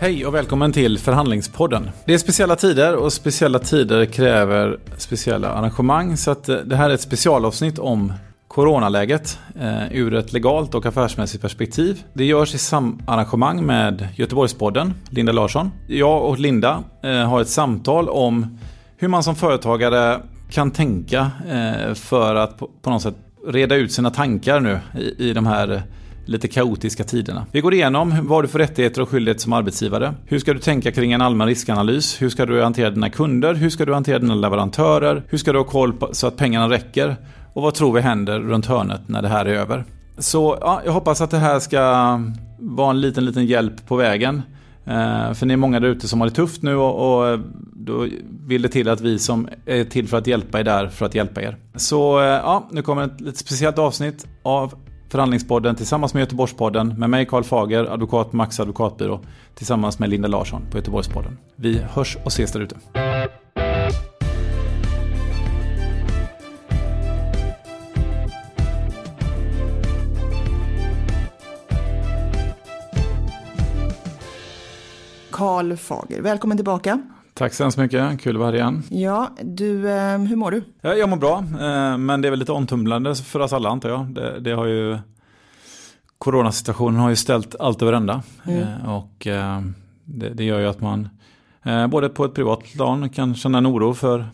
Hej och välkommen till Förhandlingspodden. Det är speciella tider och speciella tider kräver speciella arrangemang. Så att eh, det här är ett specialavsnitt om coronaläget eh, ur ett legalt och affärsmässigt perspektiv. Det görs i samarrangemang med Göteborgspodden, Linda Larsson. Jag och Linda eh, har ett samtal om hur man som företagare kan tänka eh, för att på, på något sätt reda ut sina tankar nu i, i de här lite kaotiska tiderna. Vi går igenom vad du får rättigheter och skyldigheter som arbetsgivare. Hur ska du tänka kring en allmän riskanalys? Hur ska du hantera dina kunder? Hur ska du hantera dina leverantörer? Hur ska du ha koll på, så att pengarna räcker? Och vad tror vi händer runt hörnet när det här är över? Så ja, jag hoppas att det här ska vara en liten, liten hjälp på vägen. Eh, för ni är många där ute som har det tufft nu och, och eh, då vill det till att vi som är till för att hjälpa är där för att hjälpa er. Så eh, ja, nu kommer ett lite speciellt avsnitt av Förhandlingspodden tillsammans med Göteborgspodden med mig Karl Fager, advokat Max advokatbyrå tillsammans med Linda Larsson på Göteborgspodden. Vi hörs och ses där ute. Karl Fager, välkommen tillbaka. Tack så hemskt mycket, kul att vara här igen. Ja, du, eh, hur mår du? Ja, jag mår bra, eh, men det är väl lite omtumlande för oss alla antar jag. Det, det har ju, coronasituationen har ju ställt allt över ända. Mm. Eh, och det, det, gör ju att man både på ett privat plan kan känna en oro för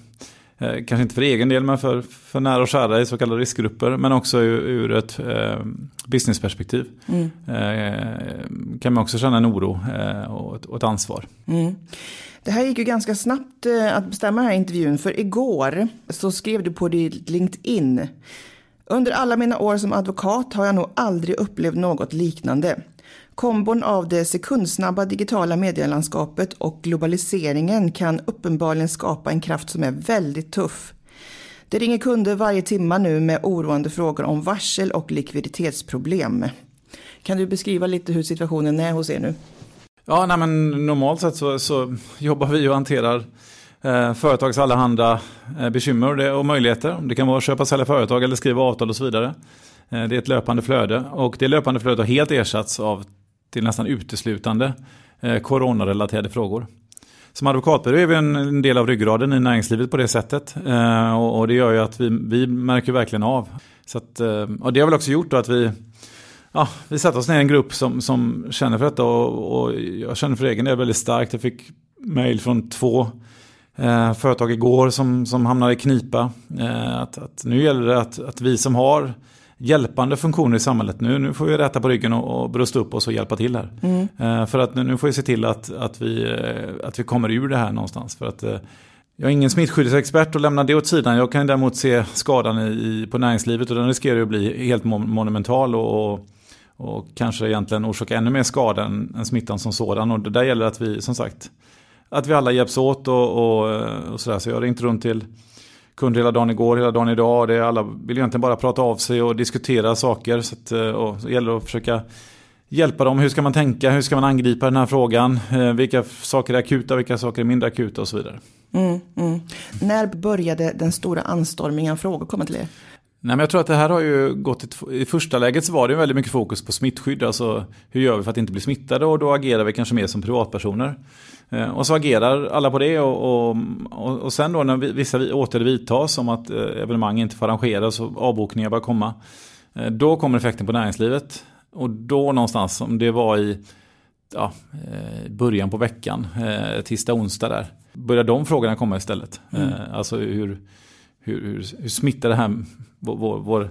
kanske inte för egen del, men för, för nära och kära i så kallade riskgrupper, men också ur, ur ett eh, businessperspektiv. Mm. Eh, kan man också känna en oro eh, och, och ett ansvar. Mm. Det här gick ju ganska snabbt eh, att bestämma den här intervjun, för igår så skrev du på ditt LinkedIn. Under alla mina år som advokat har jag nog aldrig upplevt något liknande. Kombon av det sekundsnabba digitala medielandskapet och globaliseringen kan uppenbarligen skapa en kraft som är väldigt tuff. Det ringer kunder varje timma nu med oroande frågor om varsel och likviditetsproblem. Kan du beskriva lite hur situationen är hos er nu? Ja, nej, men normalt sett så, så jobbar vi och hanterar eh, företags allehanda eh, bekymmer och, det, och möjligheter. Det kan vara att köpa och sälja företag eller skriva avtal och så vidare. Eh, det är ett löpande flöde och det löpande flödet har helt ersatts av till nästan uteslutande eh, coronarelaterade frågor. Som advokatbyrå är vi en, en, del av ryggraden i näringslivet på det sättet. Eh, och, och, det gör ju att vi, vi märker verkligen av. Så att, eh, och det har väl också gjort att vi ja, vi satte oss ner i en grupp som, som känner för detta och, och jag känner för egen del väldigt starkt. Jag fick mejl från två eh, företag igår som, som hamnade i knipa. Eh, att, att nu gäller det att, att vi som har hjälpande funktioner i samhället. Nu, nu får vi rätta på ryggen och, och brösta upp oss och hjälpa till här. Mm. Eh, för att nu, nu får vi se till att, att, vi, eh, att vi kommer ur det här någonstans. För att eh, jag är ingen smittskyddsexpert och lämnar det åt sidan. Jag kan däremot se skadan i, på näringslivet och den riskerar att bli helt monumental. Och, och och kanske egentligen orsaka ännu mer skada än, än smittan som sådan. Och det där gäller att vi, som sagt, att vi alla hjälps åt och, och, och sådär. Så jag ringde runt till kunder hela dagen igår, hela dagen idag. Det alla vill egentligen bara prata av sig och diskutera saker. Så, att, eh, och så gäller det att försöka hjälpa dem. Hur ska man tänka? Hur ska man angripa den här frågan? Eh, vilka saker är akuta? Vilka saker är mindre akuta? Och så vidare. Mm, mm. När började den stora anstormningen av frågor komma till er? Nej, men jag tror att det här har ju gått i, i första läget så var det väldigt mycket fokus på smittskydd. Alltså hur gör vi för att inte bli smittade och då agerar vi kanske mer som privatpersoner. Eh, och så agerar alla på det och, och, och, sen då när vissa åtgärder vidtas som att eh, evenemang inte får arrangeras och avbokningar börjar komma. Eh, då kommer effekten på näringslivet. Och då någonstans, om det var i ja, eh, början på veckan, eh, tisdag, onsdag där, börjar de frågorna komma istället. Mm. Eh, alltså hur hur, hur, hur smittar det här vår, vår,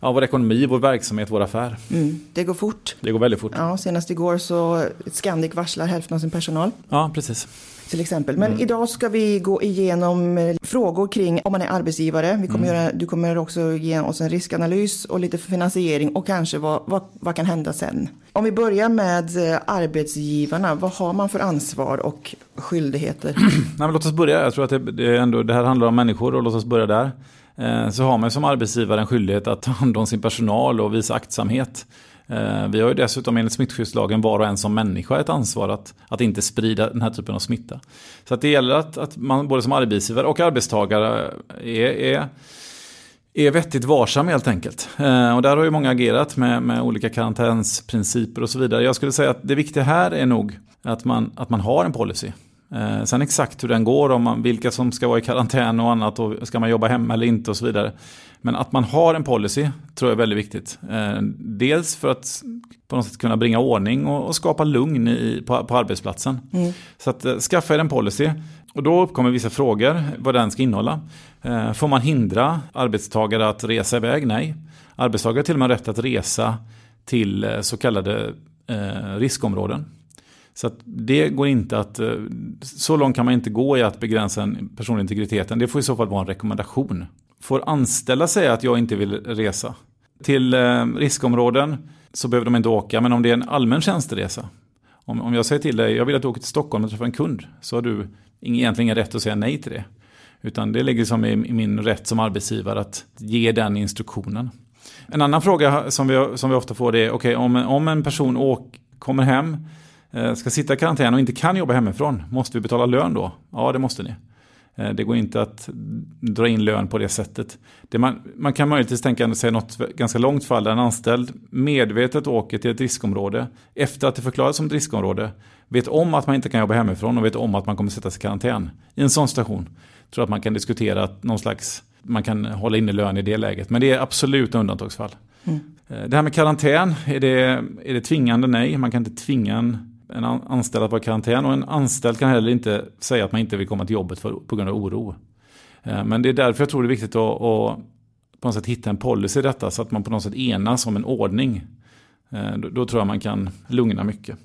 ja, vår ekonomi, vår verksamhet, vår affär. Mm, det går fort. Det går väldigt fort. Ja, senast igår så Scandic varslar hälften av sin personal. Ja, precis till exempel. Men mm. idag ska vi gå igenom eh, frågor kring om man är arbetsgivare. Vi kommer mm. göra, du kommer också ge oss en riskanalys och lite finansiering och kanske vad, vad, vad kan hända sen. Om vi börjar med eh, arbetsgivarna, vad har man för ansvar och skyldigheter? Nej, men låt oss börja, jag tror att det, det, ändå, det här handlar om människor och låt oss börja där. Eh, så har man som arbetsgivare en skyldighet att ta hand om sin personal och visa aktsamhet. Eh, vi har ju dessutom enligt smittskyddslagen var och en som människa ett ansvar att, att inte sprida den här typen av smitta. Så att det gäller att, att man både som arbetsgivare och arbetstagare är, är är vettigt varsam helt enkelt. Eh, och där har ju många agerat med, med olika karantänsprinciper och så vidare. Jag skulle säga att det viktiga här är nog att man, att man har en policy. Eh, sen exakt hur den går, om man, vilka som ska vara i karantän och annat och ska man jobba hemma eller inte och så vidare. Men att man har en policy tror jag är väldigt viktigt. Eh, dels för att på något sätt kunna bringa ordning och, och skapa lugn i, på, på arbetsplatsen. Mm. Så att eh, skaffa er en policy. Och då uppkommer vissa frågor vad den ska innehålla. Eh, får man hindra arbetstagare att resa iväg? Nej. Arbetstagare har till och med rätt att resa till så kallade riskområden. Så det går inte att, eh, så långt kan man inte gå i att begränsa den personliga integriteten. Det får i så fall vara en rekommendation. Får anställda säga att jag inte vill resa? Till eh, riskområden så behöver de inte åka, men om det är en allmän tjänsteresa. Om, om jag säger till dig, jag vill att du åker till Stockholm och träffar en kund, så har du egentligen ingen rätt att säga nej till det. Utan det ligger som i, i min rätt som arbetsgivare att ge den instruktionen. En annan fråga som vi, som vi ofta får är, okej okay, om, om en person åk, kommer hem, ska sitta i karantän och inte kan jobba hemifrån, måste vi betala lön då? Ja, det måste ni. Eh, det går inte att dra in lön på det sättet. Det man, man kan möjligtvis tänka sig något ganska långt fall där en anställd medvetet åker till ett riskområde efter att det förklarats som ett riskområde, vet om att man inte kan jobba hemifrån och vet om att man kommer sättas i karantän. I en sån station tror jag att man kan diskutera att någon slags, man kan hålla inne lön i det läget. Men det är absolut undantagsfall. Mm. Eh, det här med karantän, är det, är det tvingande? Nej, man kan inte tvinga en en anställd att vara i karantän och en anställd kan heller inte säga att man inte vill komma till jobbet för, på grund av oro. Eh, men det är därför jag tror det är viktigt att, att på något sätt hitta en policy i detta så att man på något sätt enas om en ordning. Eh, då, då tror jag man kan lugna mycket.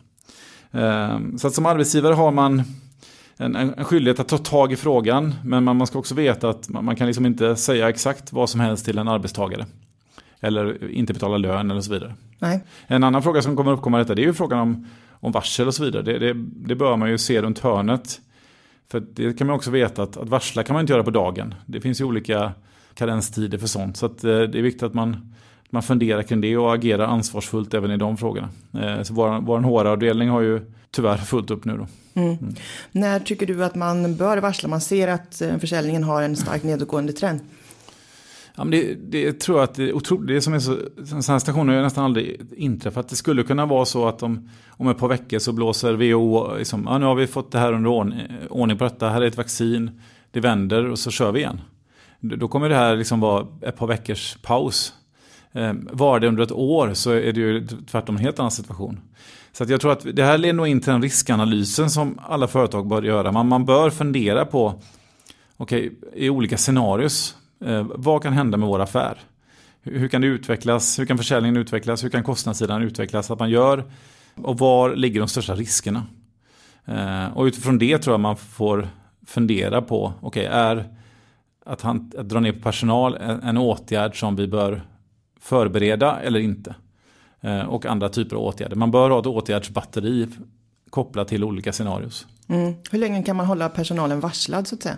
Eh, så att som arbetsgivare har man en, en, skyldighet att ta tag i frågan men man, man ska också veta att man, man, kan liksom inte säga exakt vad som helst till en arbetstagare. Eller inte betala lön eller så vidare. Nej. En annan fråga som kommer uppkomma detta det är ju frågan om om varsel och så vidare. Det, det, det bör man ju se runt hörnet. För det kan man också veta att, att varsla kan man inte göra på dagen. Det finns ju olika karenstider för sånt. Så att, eh, det är viktigt att man, man funderar kring det och agerar ansvarsfullt även i de frågorna. Eh, så vår, vår HR-avdelning har ju tyvärr fullt upp nu då. Mm. Mm. När tycker du att man bör varsla? Man ser att eh, försäljningen har en starkt nedåtgående trend. Ja, men det, det tror jag att det är otroligt. Det som är så, sådana här stationer har nästan aldrig inträffat. Det skulle kunna vara så att om, om ett par veckor så blåser WHO, liksom, ja, nu har vi fått det här under ordning, eh, ordning på detta, här är ett vaccin, det vänder och så kör vi igen. Då kommer det här liksom vara ett par veckors paus. Eh, var det under ett år så är det ju tvärtom en helt annan situation. Så att jag tror att det här leder nog in till den riskanalysen som alla företag bör göra. Man, man bör fundera på, okej, okay, i olika scenarios, Eh, vad kan hända med vår affär? Hur, kan det utvecklas? Hur kan försäljningen utvecklas? Hur kan kostnadssidan utvecklas? Att man gör och var ligger de största riskerna? Eh, och utifrån det tror jag man får fundera på, okej, okay, är att, han, att dra ner på personal en, en åtgärd som vi bör förbereda eller inte? Eh, och andra typer av åtgärder. Man bör ha ett åtgärdsbatteri kopplat till olika scenarios. Mm. Hur länge kan man hålla personalen varslad så att säga?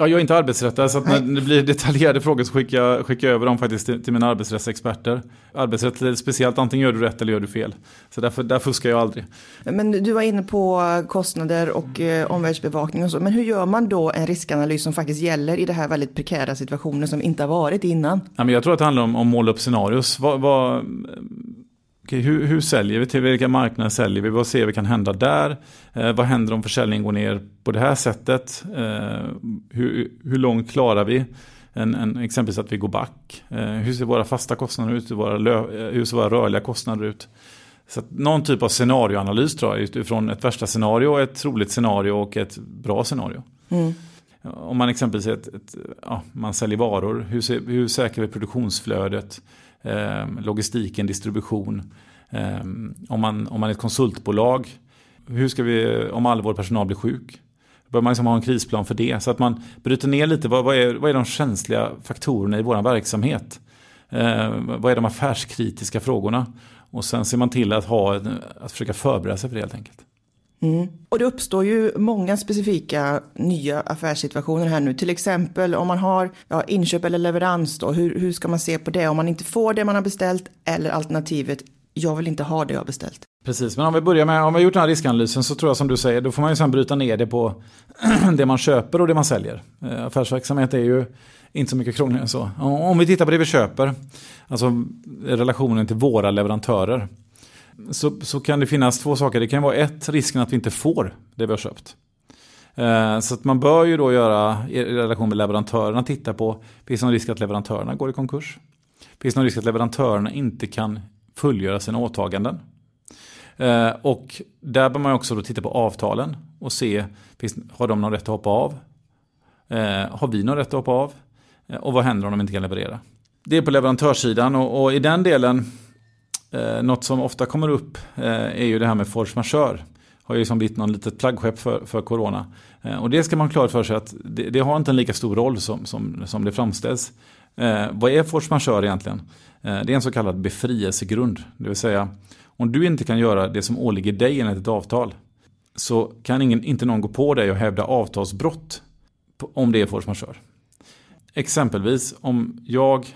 Ja, jag är inte arbetsrättare så när det blir detaljerade frågor så skickar jag, skickar jag över dem faktiskt till, till mina arbetsrättsexperter. Arbetsrätt är speciellt, antingen gör du rätt eller gör du fel. Så därför, där fuskar jag aldrig. Men du var inne på kostnader och eh, omvärldsbevakning och så. Men hur gör man då en riskanalys som faktiskt gäller i det här väldigt prekära situationen som inte har varit innan? Ja, men jag tror att det handlar om att måla upp scenarios. Vad, vad, hur, hur, säljer vi? Till vilka marknader säljer vi? Vad ser vi kan hända där? Eh, vad händer om försäljningen går ner på det här sättet? Eh, hur, hur långt klarar vi? En, en, exempelvis att vi går back. Eh, hur ser våra fasta kostnader ut? Hur, våra lö, eh, hur ser våra rörliga kostnader ut? Så någon typ av scenarioanalys tror jag, utifrån ett värsta scenario, ett troligt scenario och ett bra scenario. Mm. Om man exempelvis ett, ett, ja, man säljer varor, hur, ser, hur säkrar vi produktionsflödet? Ehm, logistiken, distribution. Ehm, om, man, om man är ett konsultbolag, hur ska vi, om all vår personal blir sjuk? Bör man liksom ha en krisplan för det? Så att man bryter ner lite, vad, vad, är, vad är de känsliga faktorerna i vår verksamhet? Eh, vad är de affärskritiska frågorna? Och sen ser man till att, ha, att försöka förbereda sig för det helt enkelt. Mm. Och det uppstår ju många specifika nya affärssituationer här nu. Till exempel om man har ja, inköp eller leverans då. Hur, hur ska man se på det? Om man inte får det man har beställt eller alternativet jag vill inte ha det jag har beställt. Precis, men om vi börjar med, om vi har gjort den här riskanalysen så tror jag som du säger, då får man ju sen bryta ner det på det man köper och det man säljer. Eh, affärsverksamhet är ju, Inte så mycket krångligare än så. Om vi tittar på det vi köper, alltså relationen till våra leverantörer. Så, så kan det finnas två saker. Det kan vara ett, risken att vi inte får det vi har köpt. Eh, så att man bör ju då göra i relation med leverantörerna titta på, finns det någon risk att leverantörerna går i konkurs? Finns det någon risk att leverantörerna inte kan fullgöra sina åtaganden? Eh, och där bör man också då titta på avtalen och se, finns, har de någon rätt att hoppa av? Eh, har vi någon rätt att hoppa av? Eh, och vad händer om de inte kan leverera? Det är på leverantörssidan och, och i den delen, eh, något som ofta kommer upp eh, är ju det här med force majeure har ju som blivit någon litet flaggskepp för, för corona. Eh, och det ska man klart för sig att det, det, har inte en lika stor roll som, som, som det framställs. Eh, vad är force majeure egentligen? Eh, det är en så kallad befrielsegrund. Det vill säga om du inte kan göra det som åligger dig enligt ett avtal så kan ingen, inte någon gå på dig och hävda avtalsbrott om det är force majeure. Exempelvis om jag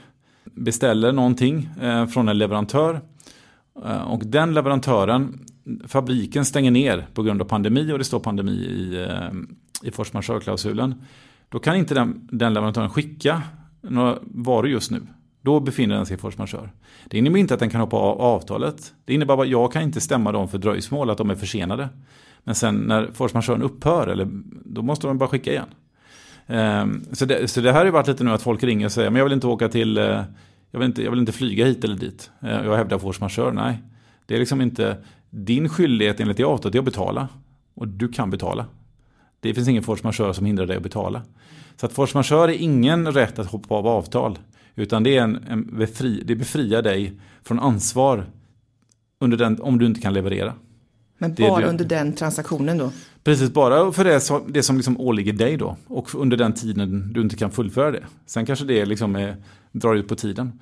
beställer någonting eh, från en leverantör Eh, och den leverantören fabriken stänger ner på grund av pandemi och det står pandemi i, eh, i force majeure-klausulen. Då kan inte den, den leverantören skicka några varor just nu. Då befinner den sig i force majeure. Det innebär inte att den kan hoppa av avtalet. Det innebär bara att jag kan inte stämma dem för dröjsmål, att de är försenade. Men sen när force majeure upphör, eller, då måste de bara skicka igen. Ehm, så, det, så det här har ju varit lite nu att folk ringer och säger, men jag vill inte åka till, eh, jag, vill inte, jag vill inte flyga hit eller dit. Uh, jag hävdar force majeure, nej. Det är liksom inte, din skyldighet enligt det avtalet är att betala. Och du kan betala. Det finns ingen force majeure som hindrar dig att betala. Så att force majeure är ingen rätt att hoppa av avtal. Utan det, är en, en befri, det befriar dig från ansvar under den, om du inte kan leverera. Men bara under den transaktionen då? Precis, bara för det som, det som liksom åligger dig då. Och under den tiden du inte kan fullföra det. Sen kanske det liksom är, drar ut på tiden.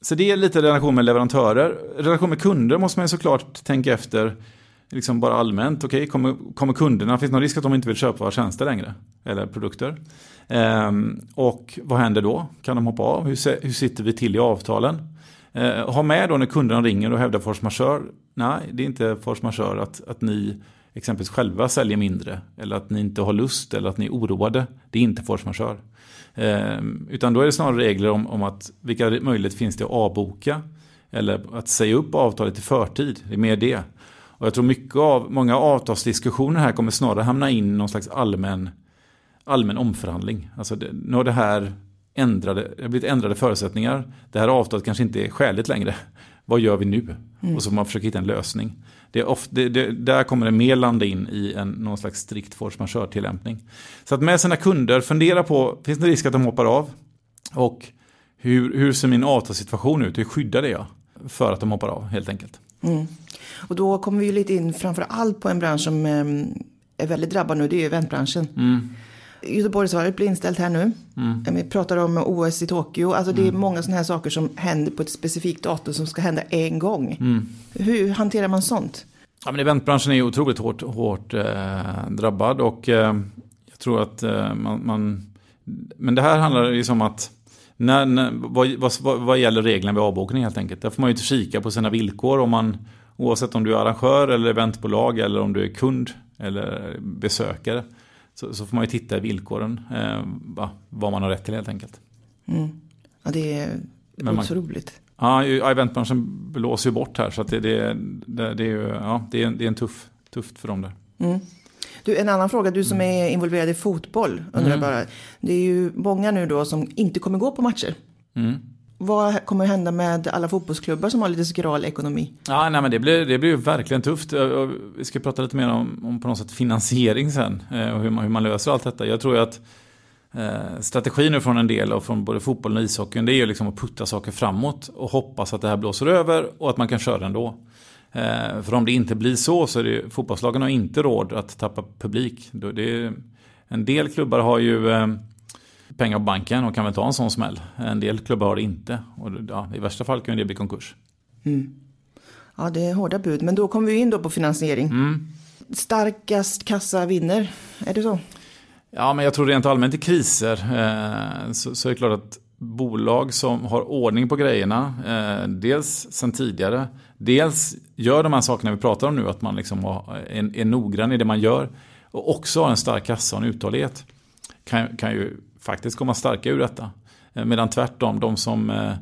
Så det är lite relation med leverantörer. Relation med kunder måste man såklart tänka efter. Liksom bara allmänt, okej, okay, kommer, kommer kunderna, finns det någon risk att de inte vill köpa våra tjänster längre? Eller produkter? Ehm, och vad händer då? Kan de hoppa av? Hur, hur sitter vi till i avtalen? Ehm, ha med då när kunderna ringer och hävdar force majeure. Nej, det är inte force majeure att, att ni exempelvis själva säljer mindre. Eller att ni inte har lust eller att ni är oroade. Det är inte force majeure. Eh, utan då är det snarare regler om, om att vilka möjligheter finns det att avboka eller att säga upp avtalet i förtid. Det är mer det. Och jag tror mycket av, många avtalsdiskussioner här kommer snarare hamna in i någon slags allmän, allmän omförhandling. Alltså det, nu har det här ändrade, det har blivit ändrade förutsättningar. Det här avtalet kanske inte är skäligt längre. Vad gör vi nu? Mm. Och så får man försöka hitta en lösning. Det är ofta, det, det, där kommer det mer landa in i en, någon slags strikt force majeure-tillämpning. Så att med sina kunder fundera på, finns det risk att de hoppar av? Och hur, hur ser min avtalssituation ut? Hur skyddar det jag för att de hoppar av helt enkelt? Mm. Och då kommer vi ju lite in framför allt på en bransch som ehm, är väldigt drabbad nu, det är eventbranschen. Mm. Göteborgsvarvet blir inställt här nu. Mm. Vi pratar om OS i Tokyo. Alltså det är mm. många sådana här saker som händer på ett specifikt datum som ska hända en gång. Mm. Hur hanterar man sånt? Ja, men eventbranschen är otroligt hårt, hårt eh, drabbad och eh, jag tror att eh, man, man, Men det här handlar ju om att när, när, vad, vad, vad gäller reglerna vid avbokning helt enkelt. Där får man ju kika på sina villkor om man oavsett om du är arrangör eller eventbolag eller om du är kund eller besökare så, så får man ju titta i villkoren, eh, va, vad man har rätt till helt enkelt. Mm. Ja, det är Men otroligt. Man, ja, eventbranschen blåser ju bort här så att det, det, det, det är ju ja, det är, det är en tuff, tufft för dem där. Mm. Du, en annan fråga, du som är involverad i fotboll, undrar mm. bara. Det är ju många nu då som inte kommer gå på matcher. Mm. Vad kommer hända med alla fotbollsklubbar som har lite skral ekonomi? Ja, nej, men det blir, det blir verkligen tufft. Vi ska prata lite mer om, om på något sätt finansiering sen eh, och hur man, hur man löser allt detta. Jag tror ju att eh, strategin nu från en del och från både fotbollen och ishockeyn det är ju liksom att putta saker framåt och hoppas att det här blåser över och att man kan köra ändå. Eh, för om det inte blir så så är det fotbollslagen har inte råd att tappa publik. Det är, en del klubbar har ju eh, pengar på banken och kan väl ta en sån smäll. En del klubbar har det inte. Och ja, I värsta fall kan det bli konkurs. Mm. Ja, det är hårda bud. Men då kommer vi in då på finansiering. Mm. Starkast kassa vinner. Är det så? Ja, men jag tror rent allmänt i kriser eh, så, så, är det klart att bolag som har ordning på grejerna, eh, dels sen tidigare, dels gör de här sakerna vi pratar om nu, att man liksom har, är, är noggrann i det man gör och också har en stark kassa och en uthållighet, kan, kan ju faktiskt komma starka ur detta. Eh, medan tvärtom, de som, eh,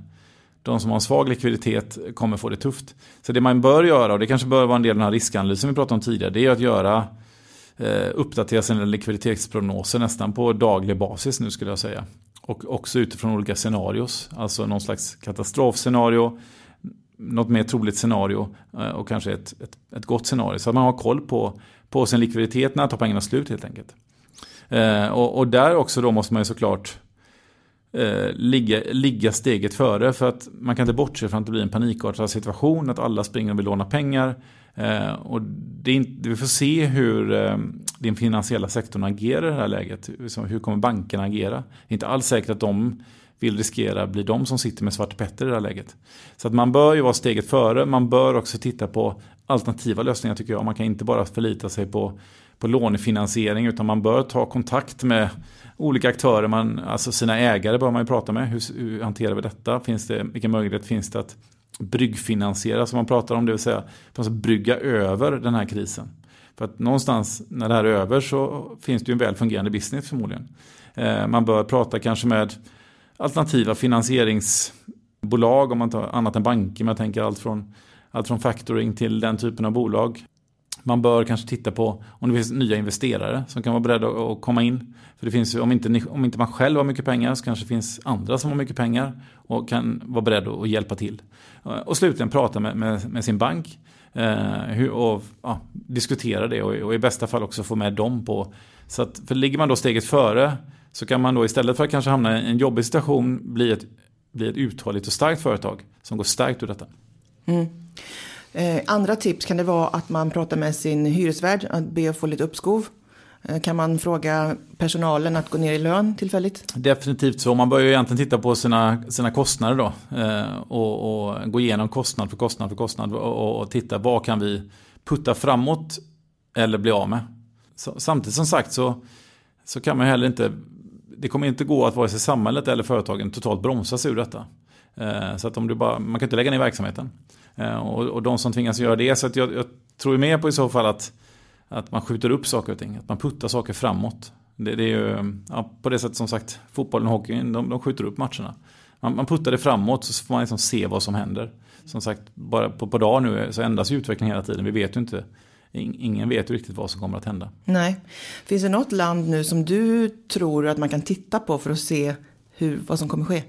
de som har svag likviditet kommer få det tufft. Så det man bör göra, och det kanske bör vara en del av den här riskanalysen vi pratade om tidigare, det är att göra eh, uppdatera sina likviditetsprognoser nästan på daglig basis nu skulle jag säga. Och också utifrån olika scenarios, alltså någon slags katastrofscenario, något mer troligt scenario och kanske ett, ett, ett gott scenario. Så att man har koll på, på sin likviditet när tar pengarna slut helt enkelt. Eh, och, och, där också då måste man ju såklart eh, ligga, ligga steget före. För att man kan inte bortse från att det blir en panikartad situation. Att alla springer och vill låna pengar. Eh, och det är inte, vi får se hur eh, den finansiella sektorn agerar i det här läget. Liksom, hur kommer bankerna agera? Det är inte alls säkert att de vill riskera att bli de som sitter med Svarte Petter i det här läget. Så att man bör ju vara steget före. Man bör också titta på alternativa lösningar tycker jag. Man kan inte bara förlita sig på, på lånefinansiering utan man bör ta kontakt med olika aktörer. Man, alltså sina ägare bör man ju prata med. Hur, hur hanterar vi detta? Finns det, vilken möjlighet finns det att bryggfinansiera som man pratar om, det vill säga brygga över den här krisen. För att någonstans när det här är över så finns det ju en väl fungerande business förmodligen. Eh, man bör prata kanske med alternativa finansieringsbolag om man tar annat än banker. Man tänker allt från, allt från factoring till den typen av bolag. Man bör kanske titta på om det finns nya investerare som kan vara beredda att komma in. För det finns om inte, om inte man själv har mycket pengar så kanske det finns andra som har mycket pengar och kan vara beredda att hjälpa till. Eh, och slutligen prata med, med, med sin bank eh, och ja, diskutera det och, och, i bästa fall också få med dem på. Så att, för ligger man då steget före så kan man då istället för att kanske hamna i en jobbig situation bli ett, bli ett uthålligt och starkt företag som går starkt ur detta. Mm. Eh, andra tips kan det vara att man pratar med sin hyresvärd, att be att få lite uppskov. Eh, kan man fråga personalen att gå ner i lön tillfälligt? Definitivt så. Man bör ju egentligen titta på sina, sina kostnader då. Eh, och, och, gå igenom kostnad för kostnad för kostnad. Och, och, titta vad kan vi putta framåt eller bli av med. Så, samtidigt som sagt så, så kan man heller inte det kommer inte gå att vare sig samhället eller företagen totalt bromsas ur detta. Eh, så att om du bara, man kan inte lägga ner verksamheten. Eh, och, och de som tvingas göra det, så att jag, jag tror mer på i så fall att, att man skjuter upp saker och ting, att man puttar saker framåt. Det, det är ju ja, på det sättet som sagt, fotbollen och hockeyn, de, de skjuter upp matcherna. Man, man puttar det framåt så får man liksom se vad som händer. Som sagt, bara på, på dag nu så ändras ju utvecklingen hela tiden. Vi vet ju inte ingen vet riktigt vad som kommer att hända. Nej. Finns det något land nu som du tror att man kan titta på för att se hur, vad som kommer ske?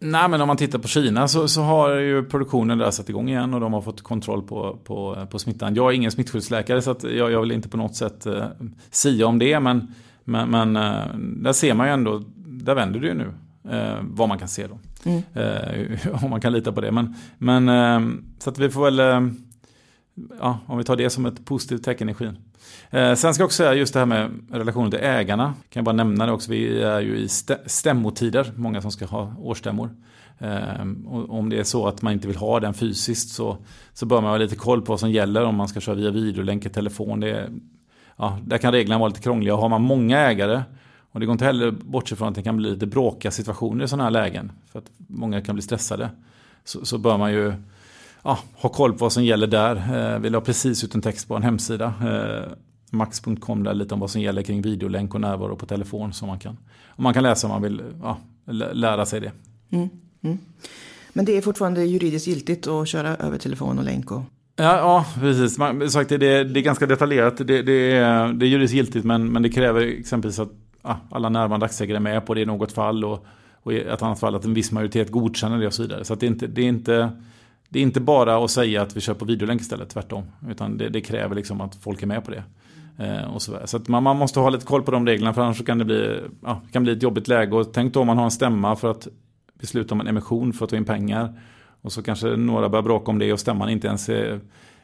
Nej, men om man tittar på Kina så, så har ju produktionen där satt igång igen och de har fått kontroll på, på, på smittan. Jag är ingen smittskyddsläkare så jag, jag, vill inte på något sätt eh, sia om det. Men, men, men eh, där ser man ju ändå, där vänder det ju nu. Eh, vad man kan se då. Mm. Eh, om man kan lita på det. Men, men eh, så att vi får väl eh, ja, om vi tar det som ett positivt tecken i skyn. Eh, sen ska jag också säga just det här med relationen till ägarna. Kan jag bara nämna det också. Vi är ju i stämmotider, många som ska ha årsstämmor. Eh, och om det är så att man inte vill ha den fysiskt så, så bör man ha lite koll på vad som gäller om man ska köra via videolänk i telefon. Det är, ja, där kan reglerna vara lite krångliga. Har man många ägare och det går inte heller bortse från att det kan bli lite bråkiga situationer i sådana här lägen. För att många kan bli stressade. Så, så bör man ju ja, ha koll på vad som gäller där. Eh, vi la precis ut en text på en hemsida. Eh, Max.com där lite om vad som gäller kring videolänk och närvaro på telefon. Som man kan, om man kan läsa om man vill ja, lära sig det. Mm, mm. Men det är fortfarande juridiskt giltigt att köra över telefon och länk? Och... Ja, ja, precis. Man, sagt, det, det, är ganska detaljerat. Det, det, är, det är juridiskt giltigt men, men det kräver exempelvis att ja, alla närvarande aktieägare är med på det i något fall. Och, och i ett annat fall att en viss majoritet godkänner det och så vidare. Så det är inte, det är inte det är inte bara att säga att vi kör på videolänk istället, tvärtom. Utan det, det kräver liksom att folk är med på det. Eh, och så så att man, man, måste ha lite koll på de reglerna för annars kan det bli, ja, kan bli ett jobbigt läge. Och tänk då om man har en stämma för att besluta om en emission för att ta in pengar. Och så kanske några börjar bråka om det och stämman inte ens är,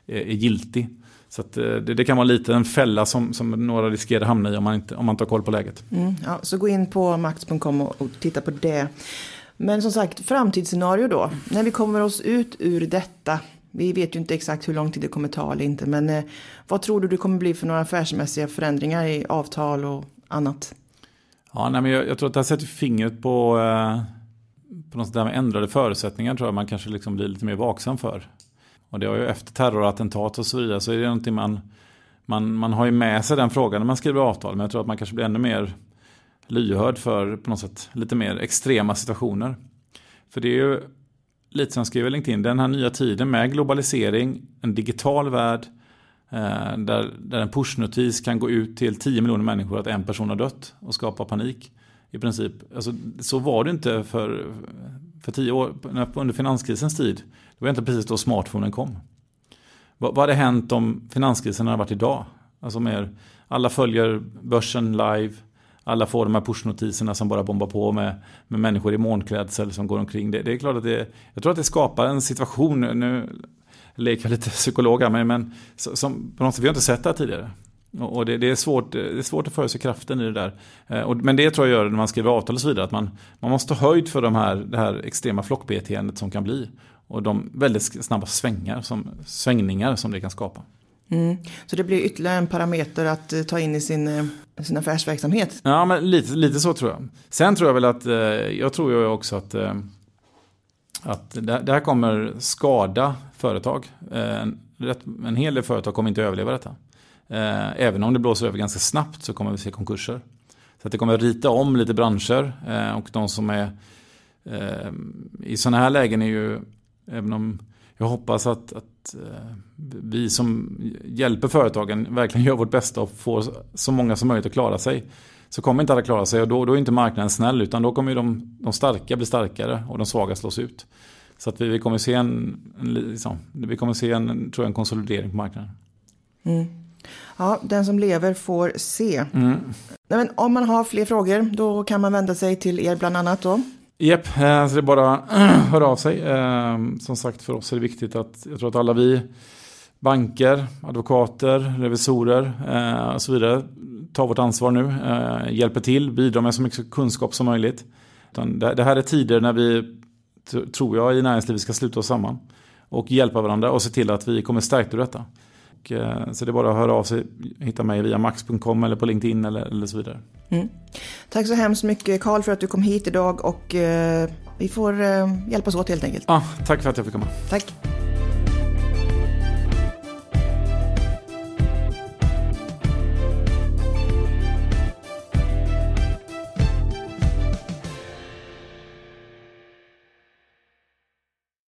är, är giltig. Så att, eh, det, det, kan vara lite en fälla som, som några riskerar att hamna i om man inte, om man tar koll på läget. Mm, ja, så gå in på max.com och, och titta på det. Men som sagt, framtidsscenario då. När vi kommer oss ut ur detta. Vi vet ju inte exakt hur lång tid det kommer ta eller inte. Men eh, vad tror du det kommer bli för några affärsmässiga förändringar i avtal och annat? Ja, nej, men jag, jag tror att det här sätter fingret på, eh, på något där med ändrade förutsättningar tror jag man kanske liksom blir lite mer vaksam för. Och det har ju efter terrorattentat och så vidare så är det någonting man, man, man har ju med sig den frågan när man skriver avtal. Men jag tror att man kanske blir ännu mer lyhörd för på något sätt lite mer extrema situationer. För det är ju lite som jag skriver i LinkedIn, den här nya tiden med globalisering, en digital värld, eh, där, där en pushnotis kan gå ut till 10 miljoner människor att en person har dött och skapa panik. I princip. Alltså, så var det inte för, för tio år, under finanskrisens tid. Det var inte precis då smartphonen kom. Vad, vad hade hänt om finanskrisen hade varit idag? Alltså mer, alla följer börsen live, alla får de här pushnotiserna som bara bombar på med, med människor i månklädsel som går omkring. Det, det är klart att det, jag tror att det skapar en situation, nu leker jag lite psykolog här, men, men som på något sätt, vi har inte sett det här tidigare. Och det, det, är svårt, det är svårt att förutse kraften i det där. Eh, och, men det tror jag gör när man skriver avtal och så vidare, att man, man måste ha höjd för de här, det här extrema flockbeteendet som kan bli. Och de väldigt snabba svängar som, svängningar som det kan skapa. Mm. Så det blir ytterligare en parameter att eh, ta in i sin, eh, sin affärsverksamhet? Ja, men lite, lite så tror jag. Sen tror jag väl att, eh, jag tror ju också att, att det här kommer skada företag. En, en hel del företag kommer inte överleva detta. Även om det blåser över ganska snabbt så kommer vi se konkurser. Så att det kommer rita om lite branscher och de som är i sådana här lägen är ju, även om jag hoppas att, att eh, vi som hjälper företagen verkligen gör vårt bästa och får så många som möjligt att klara sig. Så kommer inte alla klara sig och då, då är inte marknaden snäll utan då kommer de, de starka bli starkare och de svaga slås ut. Så att vi, vi kommer se en, en liksom, vi kommer se en, tror jag, en konsolidering på marknaden. Mm. Ja, den som lever får se. Mm. Nej, om man har fler frågor då kan man vända sig till er bland annat då? Jep, eh, så det är bara att höra av sig. Eh, som sagt, för oss är det viktigt att, jag tror att alla vi, banker, advokater, revisorer eh, och så vidare, tar vårt ansvar nu, hjälper till, bidrar med så mycket kunskap som möjligt. Det här är tider när vi, tror jag, i näringslivet ska sluta oss samman och hjälpa varandra och se till att vi kommer stärkta ur detta. Så det är bara att höra av sig, hitta mig via max.com eller på LinkedIn eller, eller så vidare. Mm. Tack så hemskt mycket Karl för att du kom hit idag och eh, vi får eh, hjälpas åt helt enkelt. Ja, tack för att jag fick komma. Tack.